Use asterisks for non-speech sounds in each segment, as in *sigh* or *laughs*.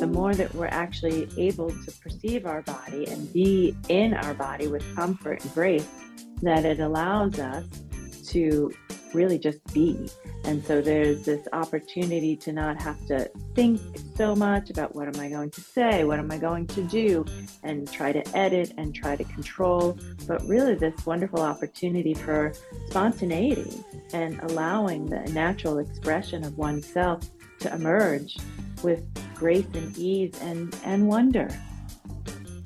the more that we're actually able to perceive our body and be in our body with comfort and grace, that it allows us to really just be. And so there's this opportunity to not have to think so much about what am I going to say, what am I going to do, and try to edit and try to control, but really this wonderful opportunity for spontaneity and allowing the natural expression of oneself to emerge with grace and ease and, and wonder.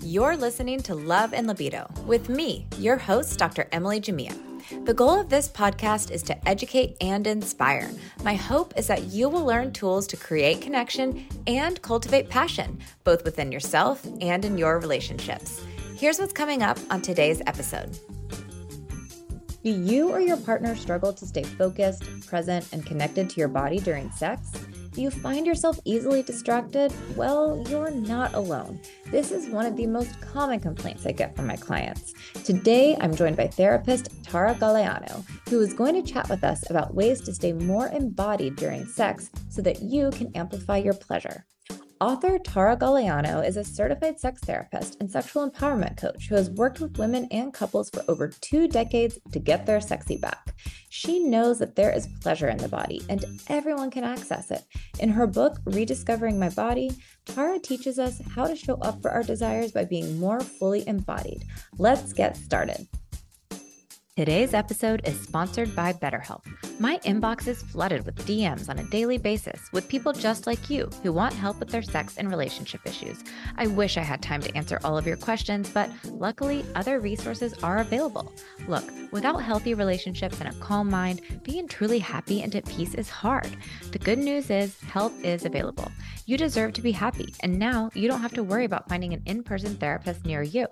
You're listening to Love and Libido with me, your host, Dr. Emily Jamea. The goal of this podcast is to educate and inspire. My hope is that you will learn tools to create connection and cultivate passion, both within yourself and in your relationships. Here's what's coming up on today's episode. Do you or your partner struggle to stay focused, present, and connected to your body during sex? You find yourself easily distracted? Well, you're not alone. This is one of the most common complaints I get from my clients. Today, I'm joined by therapist Tara Galeano, who is going to chat with us about ways to stay more embodied during sex so that you can amplify your pleasure. Author Tara Galeano is a certified sex therapist and sexual empowerment coach who has worked with women and couples for over two decades to get their sexy back. She knows that there is pleasure in the body and everyone can access it. In her book, Rediscovering My Body, Tara teaches us how to show up for our desires by being more fully embodied. Let's get started. Today's episode is sponsored by BetterHelp. My inbox is flooded with DMs on a daily basis with people just like you who want help with their sex and relationship issues. I wish I had time to answer all of your questions, but luckily, other resources are available. Look, without healthy relationships and a calm mind, being truly happy and at peace is hard. The good news is help is available. You deserve to be happy, and now you don't have to worry about finding an in person therapist near you.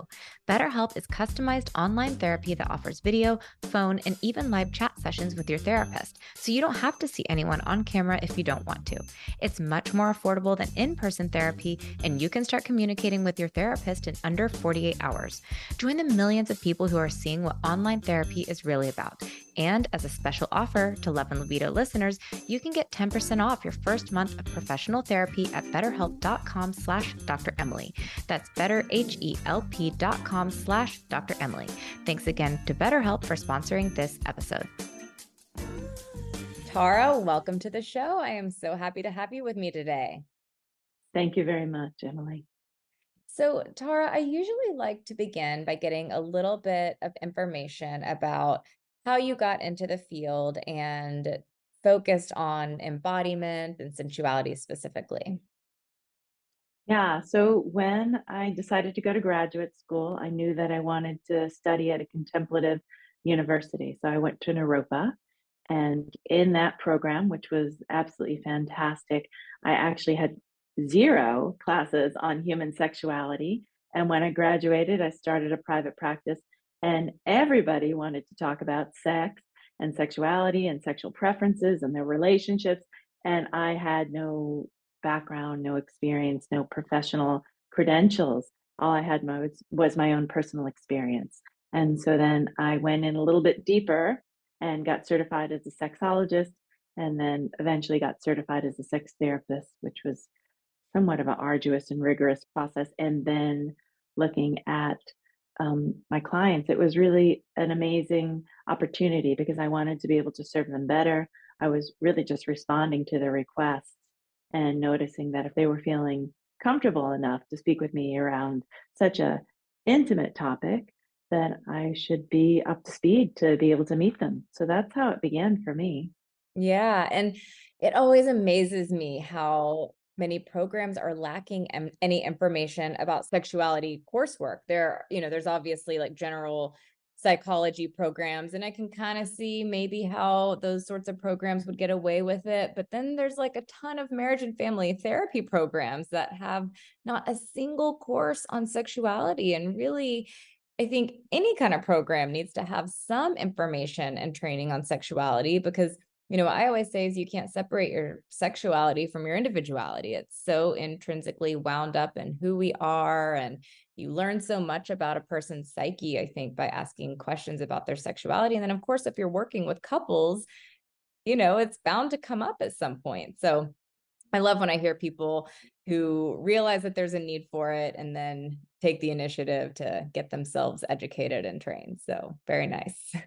BetterHelp is customized online therapy that offers video, phone, and even live chat sessions with your therapist, so you don't have to see anyone on camera if you don't want to. It's much more affordable than in person therapy, and you can start communicating with your therapist in under 48 hours. Join the millions of people who are seeing what online therapy is really about. And as a special offer to Love and Libido listeners, you can get 10% off your first month of professional therapy at betterhelp.com slash Dr. Emily. That's betterhelp.com slash Dr. Emily. Thanks again to BetterHelp for sponsoring this episode. Tara, welcome to the show. I am so happy to have you with me today. Thank you very much, Emily. So, Tara, I usually like to begin by getting a little bit of information about how you got into the field and focused on embodiment and sensuality specifically. Yeah, so when I decided to go to graduate school, I knew that I wanted to study at a contemplative university. So I went to Naropa, and in that program, which was absolutely fantastic, I actually had zero classes on human sexuality. And when I graduated, I started a private practice and everybody wanted to talk about sex and sexuality and sexual preferences and their relationships. And I had no background, no experience, no professional credentials. All I had was, was my own personal experience. And so then I went in a little bit deeper and got certified as a sexologist and then eventually got certified as a sex therapist, which was somewhat of an arduous and rigorous process. And then looking at um, my clients, it was really an amazing opportunity because I wanted to be able to serve them better. I was really just responding to their requests and noticing that if they were feeling comfortable enough to speak with me around such a intimate topic, that I should be up to speed to be able to meet them. So that's how it began for me. Yeah, and it always amazes me how many programs are lacking any information about sexuality coursework. There, you know, there's obviously like general psychology programs and I can kind of see maybe how those sorts of programs would get away with it, but then there's like a ton of marriage and family therapy programs that have not a single course on sexuality and really I think any kind of program needs to have some information and training on sexuality because you know, what I always say is you can't separate your sexuality from your individuality. It's so intrinsically wound up in who we are. And you learn so much about a person's psyche, I think, by asking questions about their sexuality. And then, of course, if you're working with couples, you know, it's bound to come up at some point. So I love when I hear people who realize that there's a need for it and then take the initiative to get themselves educated and trained. So, very nice. *laughs*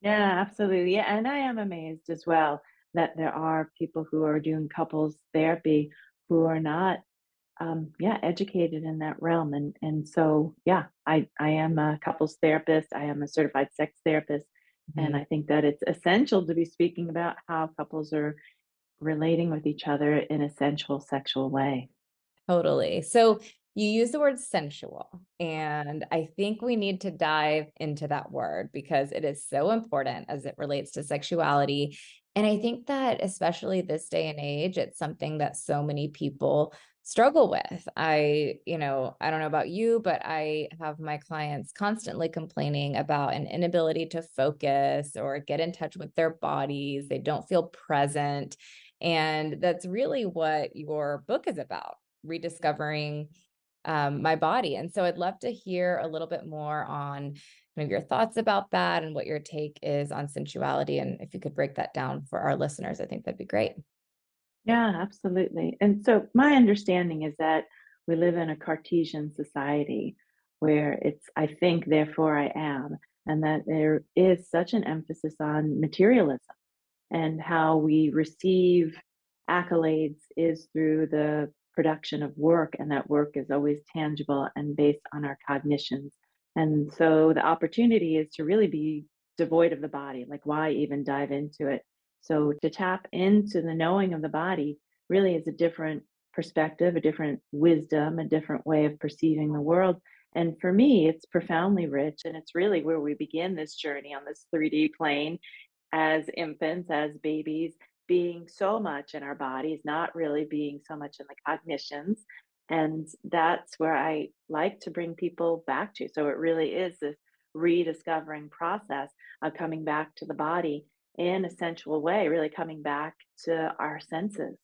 Yeah, absolutely. Yeah, and I am amazed as well that there are people who are doing couples therapy who are not um, yeah, educated in that realm. And and so yeah, I I am a couples therapist. I am a certified sex therapist, and Mhm. I think that it's essential to be speaking about how couples are relating with each other in a sensual, sexual way. Totally. So you use the word sensual, and I think we need to dive into that word because it is so important as it relates to sexuality. And I think that, especially this day and age, it's something that so many people struggle with. I, you know, I don't know about you, but I have my clients constantly complaining about an inability to focus or get in touch with their bodies. They don't feel present. And that's really what your book is about rediscovering um, my body. And so I'd love to hear a little bit more on kind of your thoughts about that and what your take is on sensuality. And if you could break that down for our listeners, I think that'd be great. Yeah, absolutely. And so my understanding is that we live in a Cartesian society where it's I think, therefore I am, and that there is such an emphasis on materialism and how we receive accolades is through the production of work, and that work is always tangible and based on our cognitions. And so the opportunity is to really be devoid of the body. Like, why even dive into it? So to tap into the knowing of the body really is a different perspective, a different wisdom, a different way of perceiving the world. And for me, it's profoundly rich. And it's really where we begin this journey on this 3D plane as infants, as babies, being so much in our bodies, not really being so much in the cognitions. And that's where I like to bring people back to. So it really is this rediscovering process of coming back to the body in a sensual way, really coming back to our senses.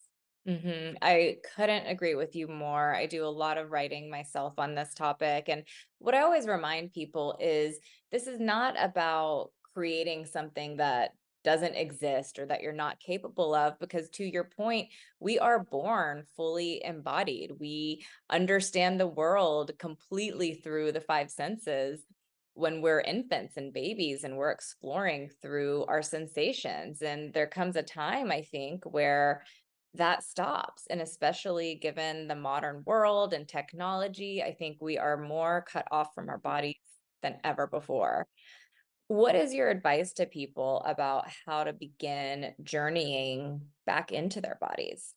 hmm I couldn't agree with you more. I do a lot of writing myself on this topic. And what I always remind people is this is not about creating something that doesn't exist or that you're not capable of, because to your point, we are born fully embodied. We understand the world completely through the five senses when we're infants and babies and we're exploring through our sensations. And there comes a time, I think, where that stops. And especially given the modern world and technology, I think we are more cut off from our bodies than ever before. What is your advice to people about how to begin journeying back into their bodies?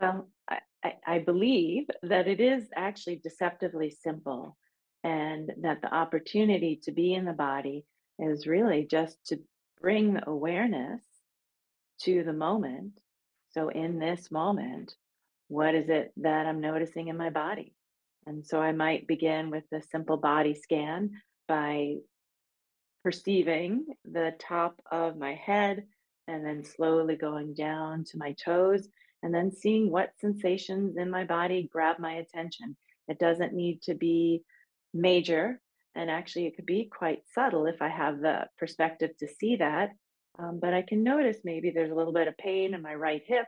Well, I, I, believe that it is actually deceptively simple, and that the opportunity to be in the body is really just to bring awareness to the moment. So, in this moment, what is it that I'm noticing in my body? And so, I might begin with a simple body scan by perceiving the top of my head and then slowly going down to my toes and then seeing what sensations in my body grab my attention. It doesn't need to be major, and actually, it could be quite subtle if I have the perspective to see that. Um, but I can notice maybe there's a little bit of pain in my right hip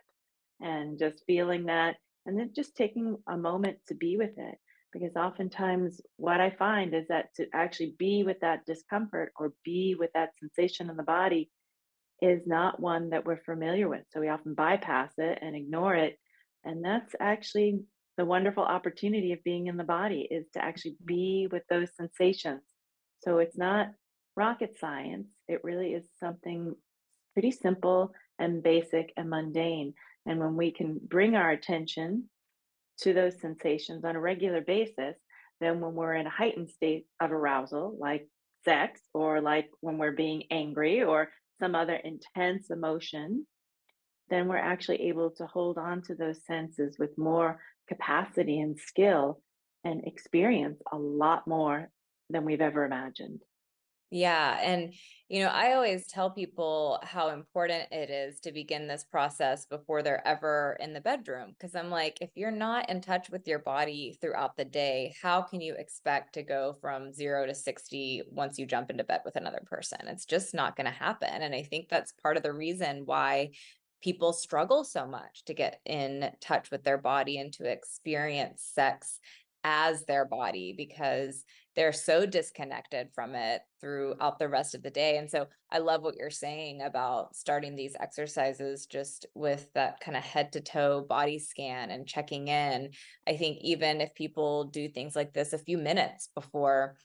and just feeling that, and then just taking a moment to be with it. Because oftentimes, what I find is that to actually be with that discomfort or be with that sensation in the body is not one that we're familiar with. So we often bypass it and ignore it. And that's actually the wonderful opportunity of being in the body is to actually be with those sensations. So it's not rocket science. It really is something pretty simple and basic and mundane. And when we can bring our attention to those sensations on a regular basis, then when we're in a heightened state of arousal, like sex, or like when we're being angry or some other intense emotion, then we're actually able to hold on to those senses with more capacity and skill and experience a lot more than we've ever imagined. Yeah. And, you know, I always tell people how important it is to begin this process before they're ever in the bedroom. Cause I'm like, if you're not in touch with your body throughout the day, how can you expect to go from zero to 60 once you jump into bed with another person? It's just not going to happen. And I think that's part of the reason why people struggle so much to get in touch with their body and to experience sex as their body because they're so disconnected from it throughout the rest of the day. And so I love what you're saying about starting these exercises just with that kind of head to toe body scan and checking in. I think even if people do things like this a few minutes before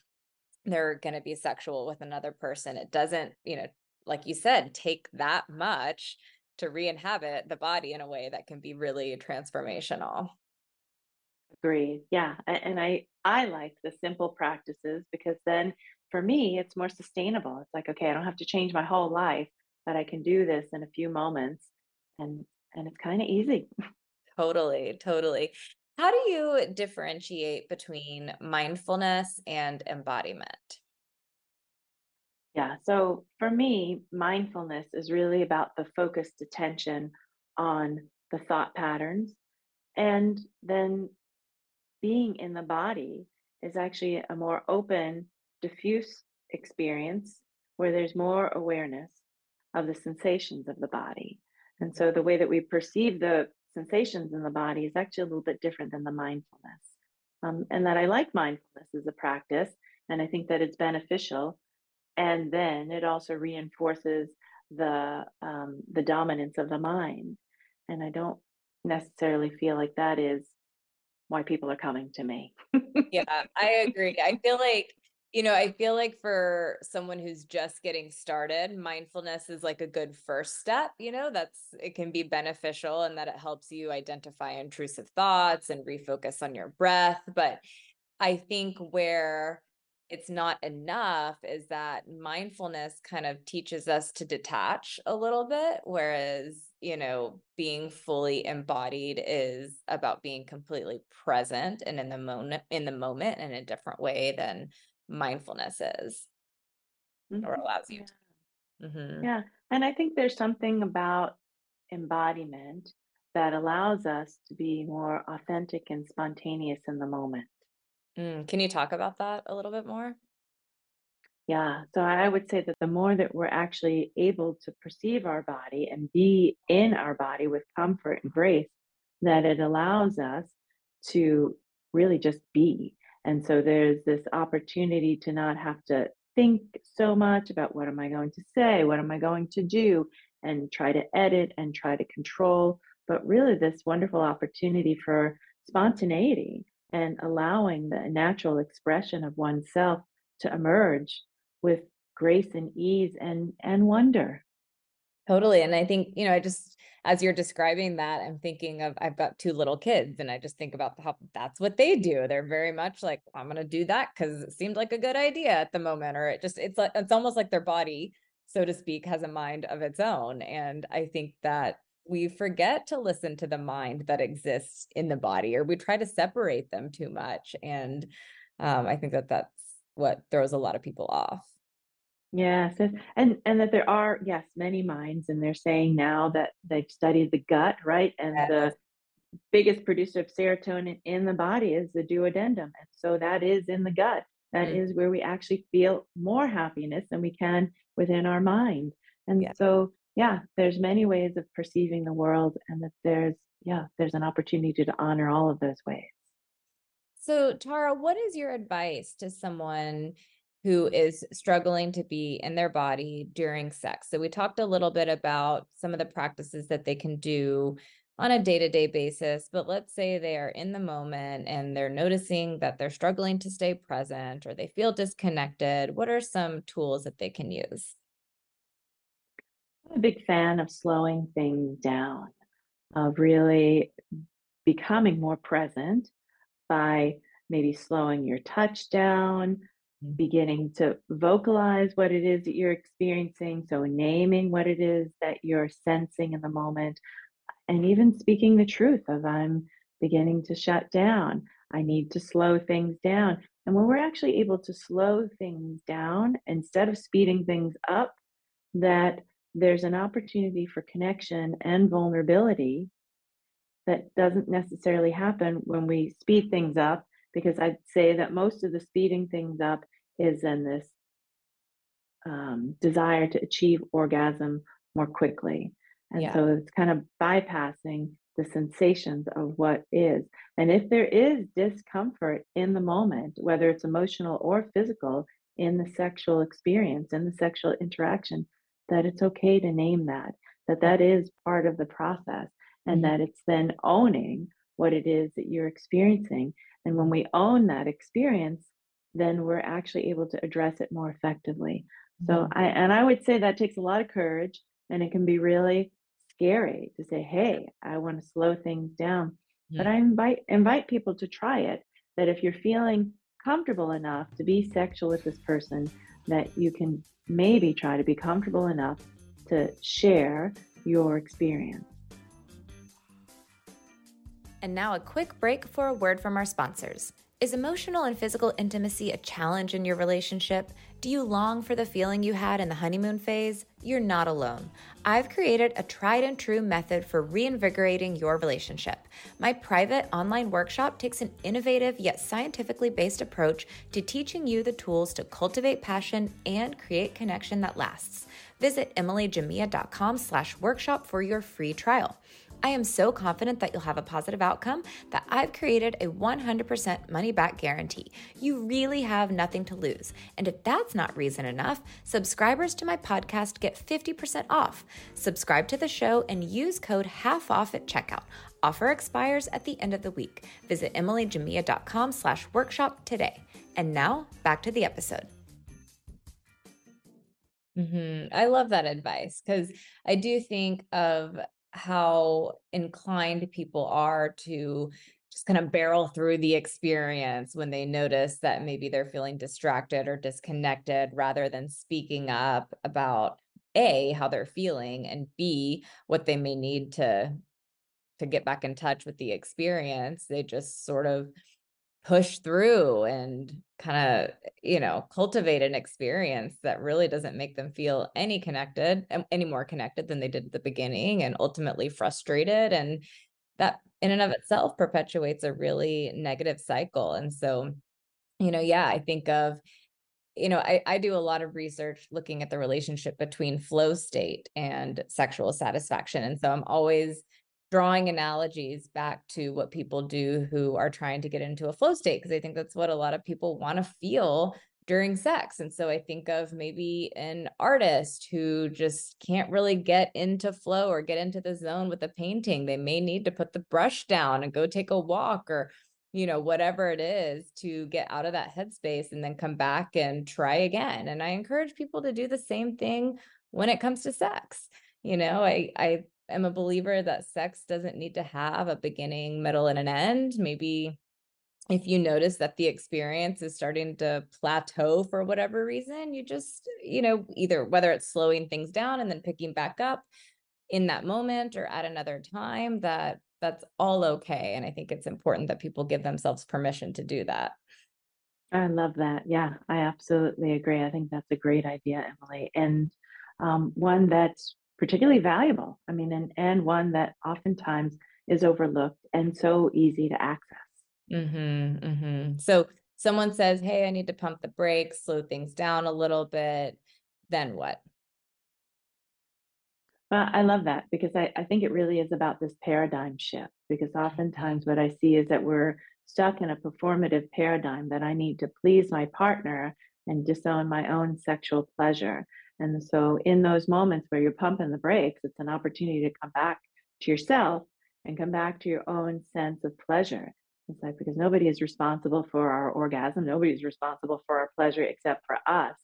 they're going to be sexual with another person, it doesn't, you know, like you said, take that much to re-inhabit the body in a way that can be really transformational. Agreed. Yeah. And I I like the simple practices because then for me it's more sustainable. It's like, okay, I don't have to change my whole life, but I can do this in a few moments and and it's kind of easy. *laughs* Totally, totally. How do you differentiate between mindfulness and embodiment? Yeah. So for me, mindfulness is really about the focused attention on the thought patterns and then being in the body is actually a more open, diffuse experience where there's more awareness of the sensations of the body. And so the way that we perceive the sensations in the body is actually a little bit different than the mindfulness. Um, and that I like mindfulness as a practice, and I think that it's beneficial. And then it also reinforces the um, the dominance of the mind. And I don't necessarily feel like that is why people are coming to me. Yeah, I agree. I feel like, you know, I feel like for someone who's just getting started, mindfulness is like a good first step, you know, that's it can be beneficial and that it helps you identify intrusive thoughts and refocus on your breath. But I think where it's not enough is that mindfulness kind of teaches us to detach a little bit whereas you know being fully embodied is about being completely present and in the moment in the moment in a different way than mindfulness is hmm or allows you to hmm Yeah. And I think there's something about embodiment that allows us to be more authentic and spontaneous in the moment. Mm. can you talk about that a little bit more Yeah, so I would say that the more that we're actually able to perceive our body and be in our body with comfort and grace, that it allows us to really just be. And so there's this opportunity to not have to think so much about what am I going to say, what am I going to do, and try to edit and try to control, but really this wonderful opportunity for spontaneity and allowing the natural expression of oneself to emerge with grace and ease and and wonder. Totally. And I think, you know, I just, as you're describing that, I'm thinking of, I've got two little kids and I just think about how that's what they do. They're very much like, I'm going to do that because it seemed like a good idea at the moment. Or it just, it's like, it's almost like their body, so to speak, has a mind of its own. And I think that we forget to listen to the mind that exists in the body or we try to separate them too much. And um, I think that that's what throws a lot of people off. Yes, and and that there are, yes, many minds, and they're saying now that they've studied the gut, right? And Yes. the biggest producer of serotonin in the body is the duodenum. And so that is in the gut. That Mm, is where we actually feel more happiness than we can within our mind. And yeah. so, yeah, there's many ways of perceiving the world, and that there's, yeah, there's an opportunity to honor all of those ways. So, Tara, what is your advice to someone who is struggling to be in their body during sex? So, we talked a little bit about some of the practices that they can do on a day to day basis, but let's say they are in the moment and they're noticing that they're struggling to stay present or they feel disconnected. What are some tools that they can use? I'm a big fan of slowing things down, of really becoming more present by maybe slowing your touch down, Mm. beginning to vocalize what it is that you're experiencing. So, naming what it is that you're sensing in the moment, and even speaking the truth of, I'm beginning to shut down. I need to slow things down. And when we're actually able to slow things down instead of speeding things up, that there's an opportunity for connection and vulnerability that doesn't necessarily happen when we speed things up, because I'd say that most of the speeding things up is in this um, desire to achieve orgasm more quickly. And Yeah. so it's kind of bypassing the sensations of what is. And if there is discomfort in the moment, whether it's emotional or physical, in the sexual experience, in the sexual interaction, that it's okay to name that, that that is part of the process, and Mhm. that it's then owning what it is that you're experiencing. And when we own that experience, then we're actually able to address it more effectively. So Mhm. I and I would say that takes a lot of courage, and it can be really scary to say, "Hey, I want to slow things down." But Mhm. I invite invite people to try it. That if you're feeling comfortable enough to be sexual with this person, that you can maybe try to be comfortable enough to share your experience. And now, a quick break for a word from our sponsors. Is emotional and physical intimacy a challenge in your relationship? Do you long for the feeling you had in the honeymoon phase? You're not alone. I've created a tried and true method for reinvigorating your relationship. My private online workshop takes an innovative yet scientifically based approach to teaching you the tools to cultivate passion and create connection that lasts. Visit emilyjamea.com slash workshop for your free trial. I am so confident that you'll have a positive outcome that I've created a 100% money back guarantee. You really have nothing to lose. And if that's not reason enough, subscribers to my podcast get 50% off. Subscribe to the show and use code half off at checkout. Offer expires at the end of the week. Visit emilyjamea.com slash workshop today. And now back to the episode. hmm I love that advice because I do think of how inclined people are to just kind of barrel through the experience when they notice that maybe they're feeling distracted or disconnected rather than speaking up about A, how they're feeling, and B, what they may need to to get back in touch with the experience. They just sort of push through and kind of you know cultivate an experience that really doesn't make them feel any connected any more connected than they did at the beginning and ultimately frustrated and that in and of itself perpetuates a really negative cycle and so you know yeah i think of you know I, I do a lot of research looking at the relationship between flow state and sexual satisfaction and so i'm always drawing analogies back to what people do who are trying to get into a flow state because I think that's what a lot of people want to feel during sex. And so I think of maybe an artist who just can't really get into flow or get into the zone with a painting. They may need to put the brush down and go take a walk or you know whatever it is to get out of that headspace and then come back and try again. And I encourage people to do the same thing when it comes to sex. You know, I I am a believer that sex doesn't need to have a beginning, middle, and an end. Maybe if you notice that the experience is starting to plateau for whatever reason, you just, you know, either whether it's slowing things down and then picking back up in that moment or at another time, that that's all okay. And I think it's important that people give themselves permission to do that. I love that. Yeah, I absolutely agree. I think that's a great idea, Emily, and um, one that's particularly valuable. I mean, and and one that oftentimes is overlooked and so easy to access. hmm hmm So someone says, Hey, I need to pump the brakes, slow things down a little bit. Then what? Well, I love that because I, I think it really is about this paradigm shift. Because oftentimes what I see is that we're stuck in a performative paradigm that I need to please my partner and disown my own sexual pleasure. And so, in those moments where you're pumping the brakes, it's an opportunity to come back to yourself and come back to your own sense of pleasure. It's like because nobody is responsible for our orgasm, nobody's responsible for our pleasure except for us.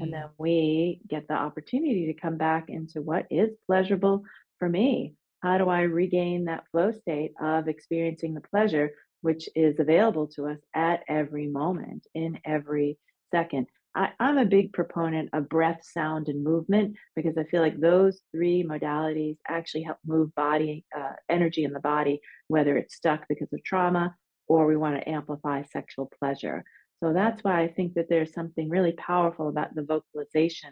And Mm, then we get the opportunity to come back into what is pleasurable for me. How do I regain that flow state of experiencing the pleasure, which is available to us at every moment, in every second? I, I'm a big proponent of breath, sound, and movement because I feel like those three modalities actually help move body uh, energy in the body, whether it's stuck because of trauma or we want to amplify sexual pleasure. So that's why I think that there's something really powerful about the vocalization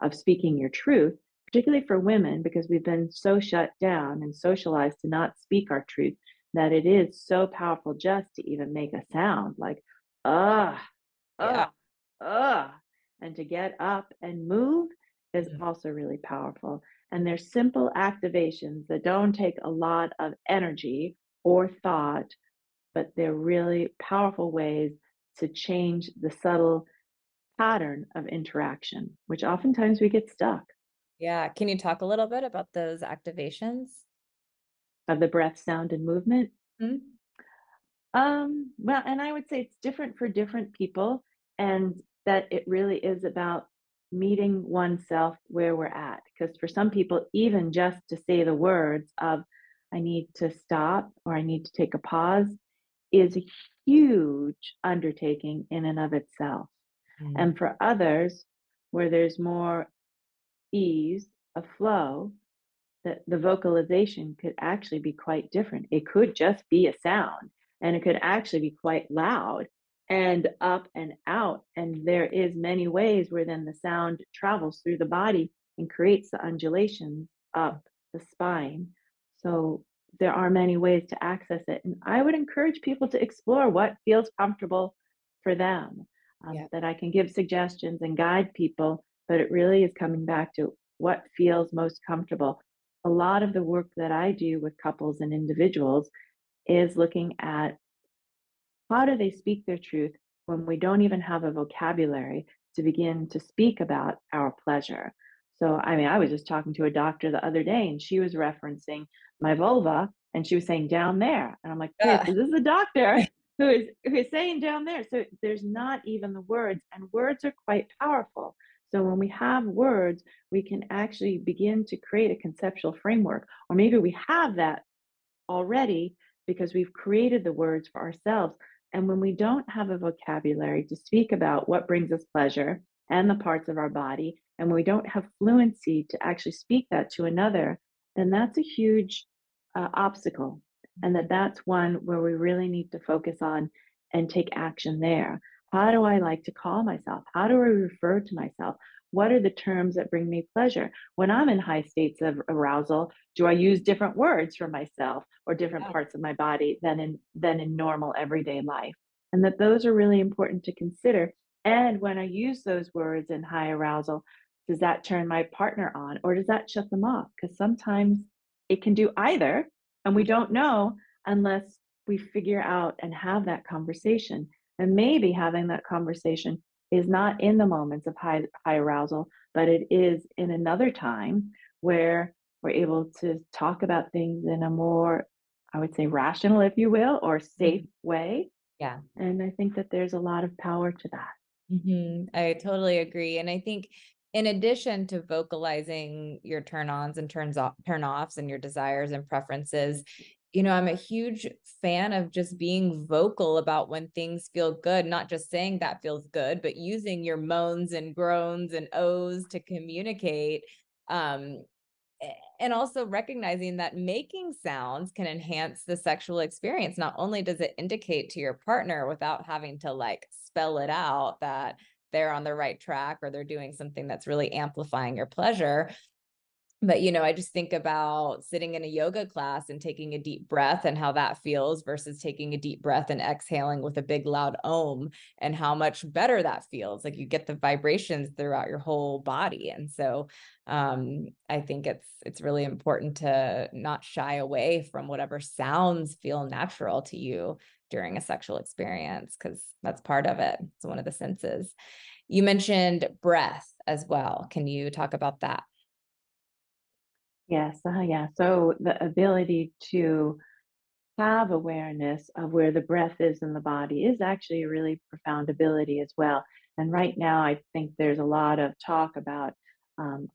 of speaking your truth, particularly for women, because we've been so shut down and socialized to not speak our truth that it is so powerful just to even make a sound like, ah, Yeah. Ah. And to get up and move is Mhm. also really powerful. And they're simple activations that don't take a lot of energy or thought, but they're really powerful ways to change the subtle pattern of interaction, which oftentimes we get stuck. Yeah. Can you talk a little bit about those activations? Of the breath, sound, and movement. Hmm? Um, well, and I would say it's different for different people, and that it really is about meeting oneself where we're at. Because for some people, even just to say the words of, I need to stop or I need to take a pause is a huge undertaking in and of itself. Mm. And for others, where there's more ease, a flow, that the vocalization could actually be quite different. It could just be a sound and it could actually be quite loud and up and out. And there is many ways where then the sound travels through the body and creates the undulations up the spine. So there are many ways to access it. And I would encourage people to explore what feels comfortable for them. Um, Yeah. That I can give suggestions and guide people, but it really is coming back to what feels most comfortable. A lot of the work that I do with couples and individuals is looking at how do they speak their truth when we don't even have a vocabulary to begin to speak about our pleasure. So, I mean, I was just talking to a doctor the other day and she was referencing my vulva and she was saying down there. And I'm like, Ah. so this is a doctor *laughs* *laughs* who is who is saying down there. So there's not even the words, and words are quite powerful. So when we have words, we can actually begin to create a conceptual framework, or maybe we have that already because we've created the words for ourselves. And when we don't have a vocabulary to speak about what brings us pleasure and the parts of our body, and when we don't have fluency to actually speak that to another, then that's a huge uh, obstacle. And that that's one where we really need to focus on and take action there. How do I like to call myself? How do I refer to myself? What are the terms that bring me pleasure? When I'm in high states of arousal, do I use different words for myself or different parts of my body than in than in normal everyday life? And that those are really important to consider. And when I use those words in high arousal, does that turn my partner on or does that shut them off? Because sometimes it can do either, and we don't know unless we figure out and have that conversation. And maybe having that conversation is not in the moments of high high arousal, but it is in another time where we're able to talk about things in a more, I would say, rational, if you will, or safe way. Yeah. And I think that there's a lot of power to that. hmm I totally agree. And I think in addition to vocalizing your turn ons and turns off turn offs and your desires and preferences, you know, I'm a huge fan of just being vocal about when things feel good, not just saying that feels good, but using your moans and groans and ohs to communicate. Um, and also recognizing that making sounds can enhance the sexual experience. Not only does it indicate to your partner without having to like spell it out that they're on the right track or they're doing something that's really amplifying your pleasure. But, you know, I just think about sitting in a yoga class and taking a deep breath and how that feels versus taking a deep breath and exhaling with a big loud ohm and how much better that feels. Like you get the vibrations throughout your whole body. And so um I think it's it's really important to not shy away from whatever sounds feel natural to you during a sexual experience because that's part of it. It's one of the senses. You mentioned breath as well. Can you talk about that? Yes, uh, yeah. So the ability to have awareness of where the breath is in the body is actually a really profound ability as well. And right now, I think there's a lot of talk about um,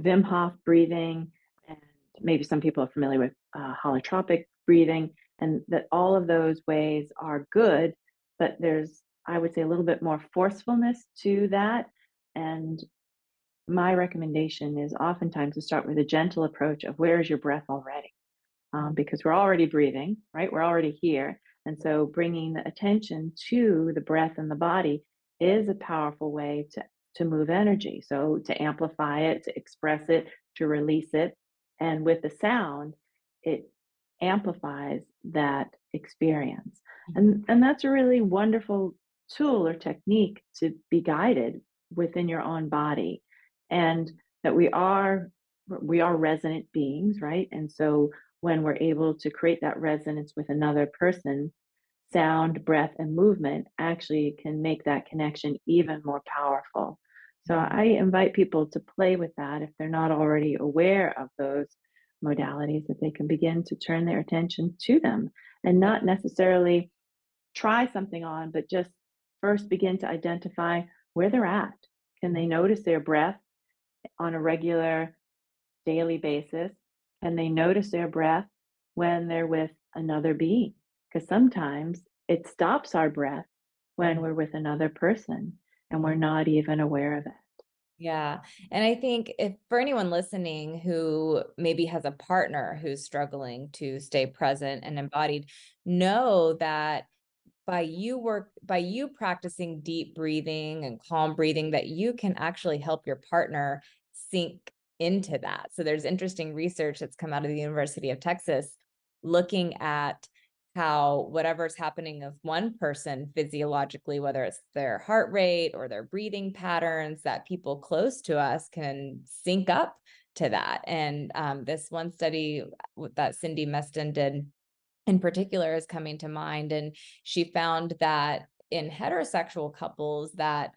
Wim Hof breathing, and maybe some people are familiar with uh, holotropic breathing, and that all of those ways are good, but there's, I would say, a little bit more forcefulness to that. And my recommendation is oftentimes to start with a gentle approach of where is your breath already? Um, because we're already breathing, right? We're already here. And so bringing the attention to the breath and the body is a powerful way to, to move energy. So to amplify it, to express it, to release it. And with the sound, it amplifies that experience. And, and that's a really wonderful tool or technique to be guided within your own body and that we are we are resonant beings, right? And so when we're able to create that resonance with another person, sound, breath, and movement actually can make that connection even more powerful. So I invite people to play with that if they're not already aware of those modalities, that they can begin to turn their attention to them and not necessarily try something on, but just first begin to identify where they're at. Can they notice their breath on a regular daily basis? Can they notice their breath when they're with another being? Because sometimes it stops our breath when we're with another person and we're not even aware of it. Yeah. And I think if for anyone listening who maybe has a partner who's struggling to stay present and embodied, know that by you work by you practicing deep breathing and calm breathing that you can actually help your partner sink into that. So there's interesting research that's come out of the University of Texas looking at how whatever's happening of one person physiologically, whether it's their heart rate or their breathing patterns, that people close to us can sync up to that. And um, this one study that Cindy Meston did in particular is coming to mind. And she found that in heterosexual couples that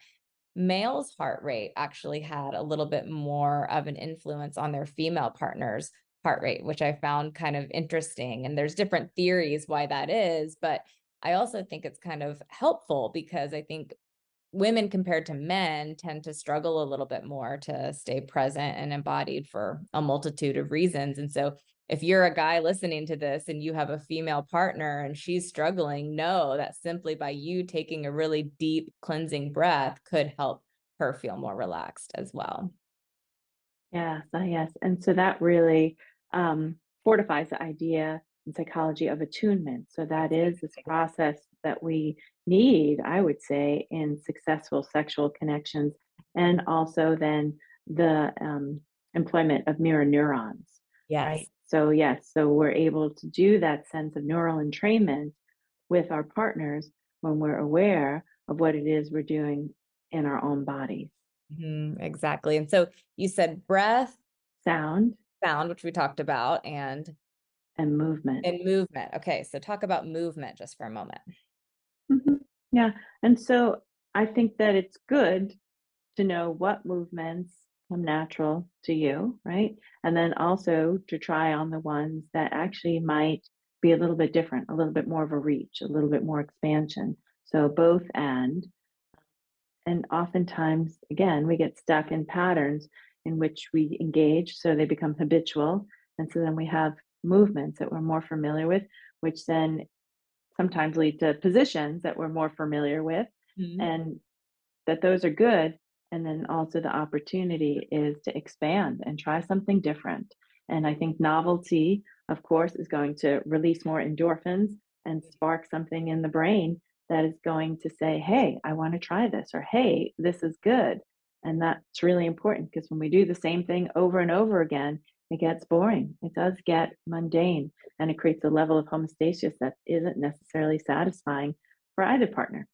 male's heart rate actually had a little bit more of an influence on their female partner's heart rate, which I found kind of interesting. And there's different theories why that is, but I also think it's kind of helpful because I think women compared to men tend to struggle a little bit more to stay present and embodied for a multitude of reasons. And so if you're a guy listening to this and you have a female partner and she's struggling, know that simply by you taking a really deep cleansing breath could help her feel more relaxed as well. Yes, uh, yes. And so that really um, fortifies the idea in psychology of attunement. So that is this process that we need, I would say, in successful sexual connections, and also then the um, employment of mirror neurons. Yes. Right? So, yes, so we're able to do that sense of neural entrainment with our partners when we're aware of what it is we're doing in our own bodies. Mm-hmm, exactly. And so you said breath, sound, sound, which we talked about, and and movement. And movement. Okay, so talk about movement just for a moment. Mm-hmm. Yeah, and so I think that it's good to know what movements come natural to you, right? And then also to try on the ones that actually might be a little bit different, a little bit more of a reach, a little bit more expansion. So both and. And oftentimes, again, we get stuck in patterns in which we engage, so they become habitual. And so then we have movements that we're more familiar with, which then sometimes lead to positions that we're more familiar with. Mm-hmm. And that those are good, and then also the opportunity is to expand and try something different. And I think novelty, of course, is going to release more endorphins and spark something in the brain that is going to say, hey, I want to try this, or hey, this is good. And that's really important because when we do the same thing over and over again, it gets boring. It does get mundane and it creates a level of homeostasis that isn't necessarily satisfying for either partner.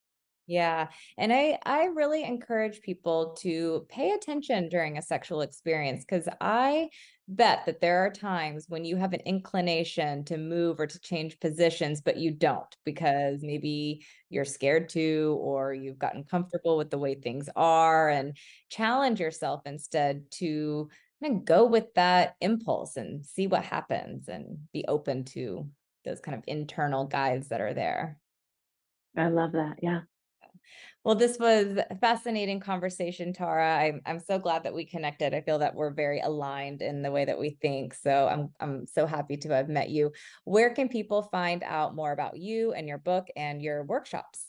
Yeah. And I I really encourage people to pay attention during a sexual experience cuz I bet that there are times when you have an inclination to move or to change positions but you don't because maybe you're scared to or you've gotten comfortable with the way things are and challenge yourself instead to kind of go with that impulse and see what happens and be open to those kind of internal guides that are there. I love that. Yeah. Well, this was a fascinating conversation, Tara. I'm I'm so glad that we connected. I feel that we're very aligned in the way that we think. So I'm I'm so happy to have met you. Where can people find out more about you and your book and your workshops?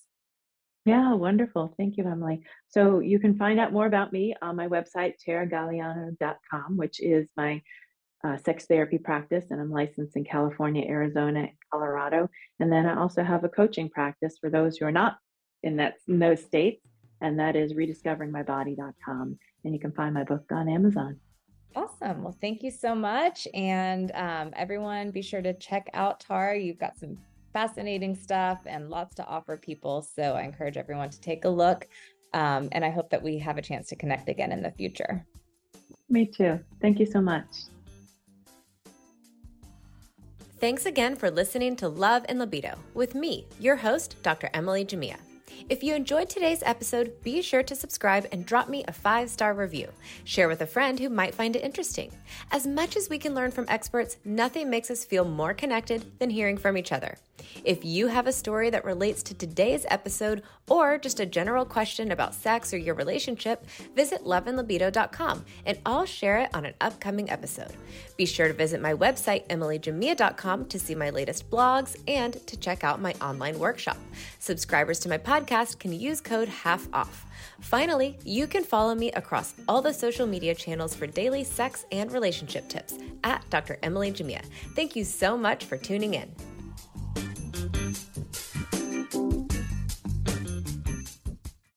Yeah, wonderful. Thank you, Emily. So you can find out more about me on my website, taragaleano.com, which is my uh, sex therapy practice, and I'm licensed in California, Arizona, and Colorado. And then I also have a coaching practice for those who are not in that in those states, and that is rediscoveringmybody.com. And you can find my book on Amazon. Awesome. Well, thank you so much. And um, everyone, be sure to check out Tara. You've got some fascinating stuff and lots to offer people. So I encourage everyone to take a look. Um, and I hope that we have a chance to connect again in the future. Me too. Thank you so much. Thanks again for listening to Love and Libido with me, your host, Dr. Emily Jamia. If you enjoyed today's episode, be sure to subscribe and drop me a five star review. Share with a friend who might find it interesting. As much as we can learn from experts, nothing makes us feel more connected than hearing from each other. If you have a story that relates to today's episode or just a general question about sex or your relationship, visit loveandlibido.com and I'll share it on an upcoming episode. Be sure to visit my website, emilyjamea.com, to see my latest blogs and to check out my online workshop. Subscribers to my podcast can use code HALF OFF. Finally, you can follow me across all the social media channels for daily sex and relationship tips at Dr. Emily Jamea. Thank you so much for tuning in you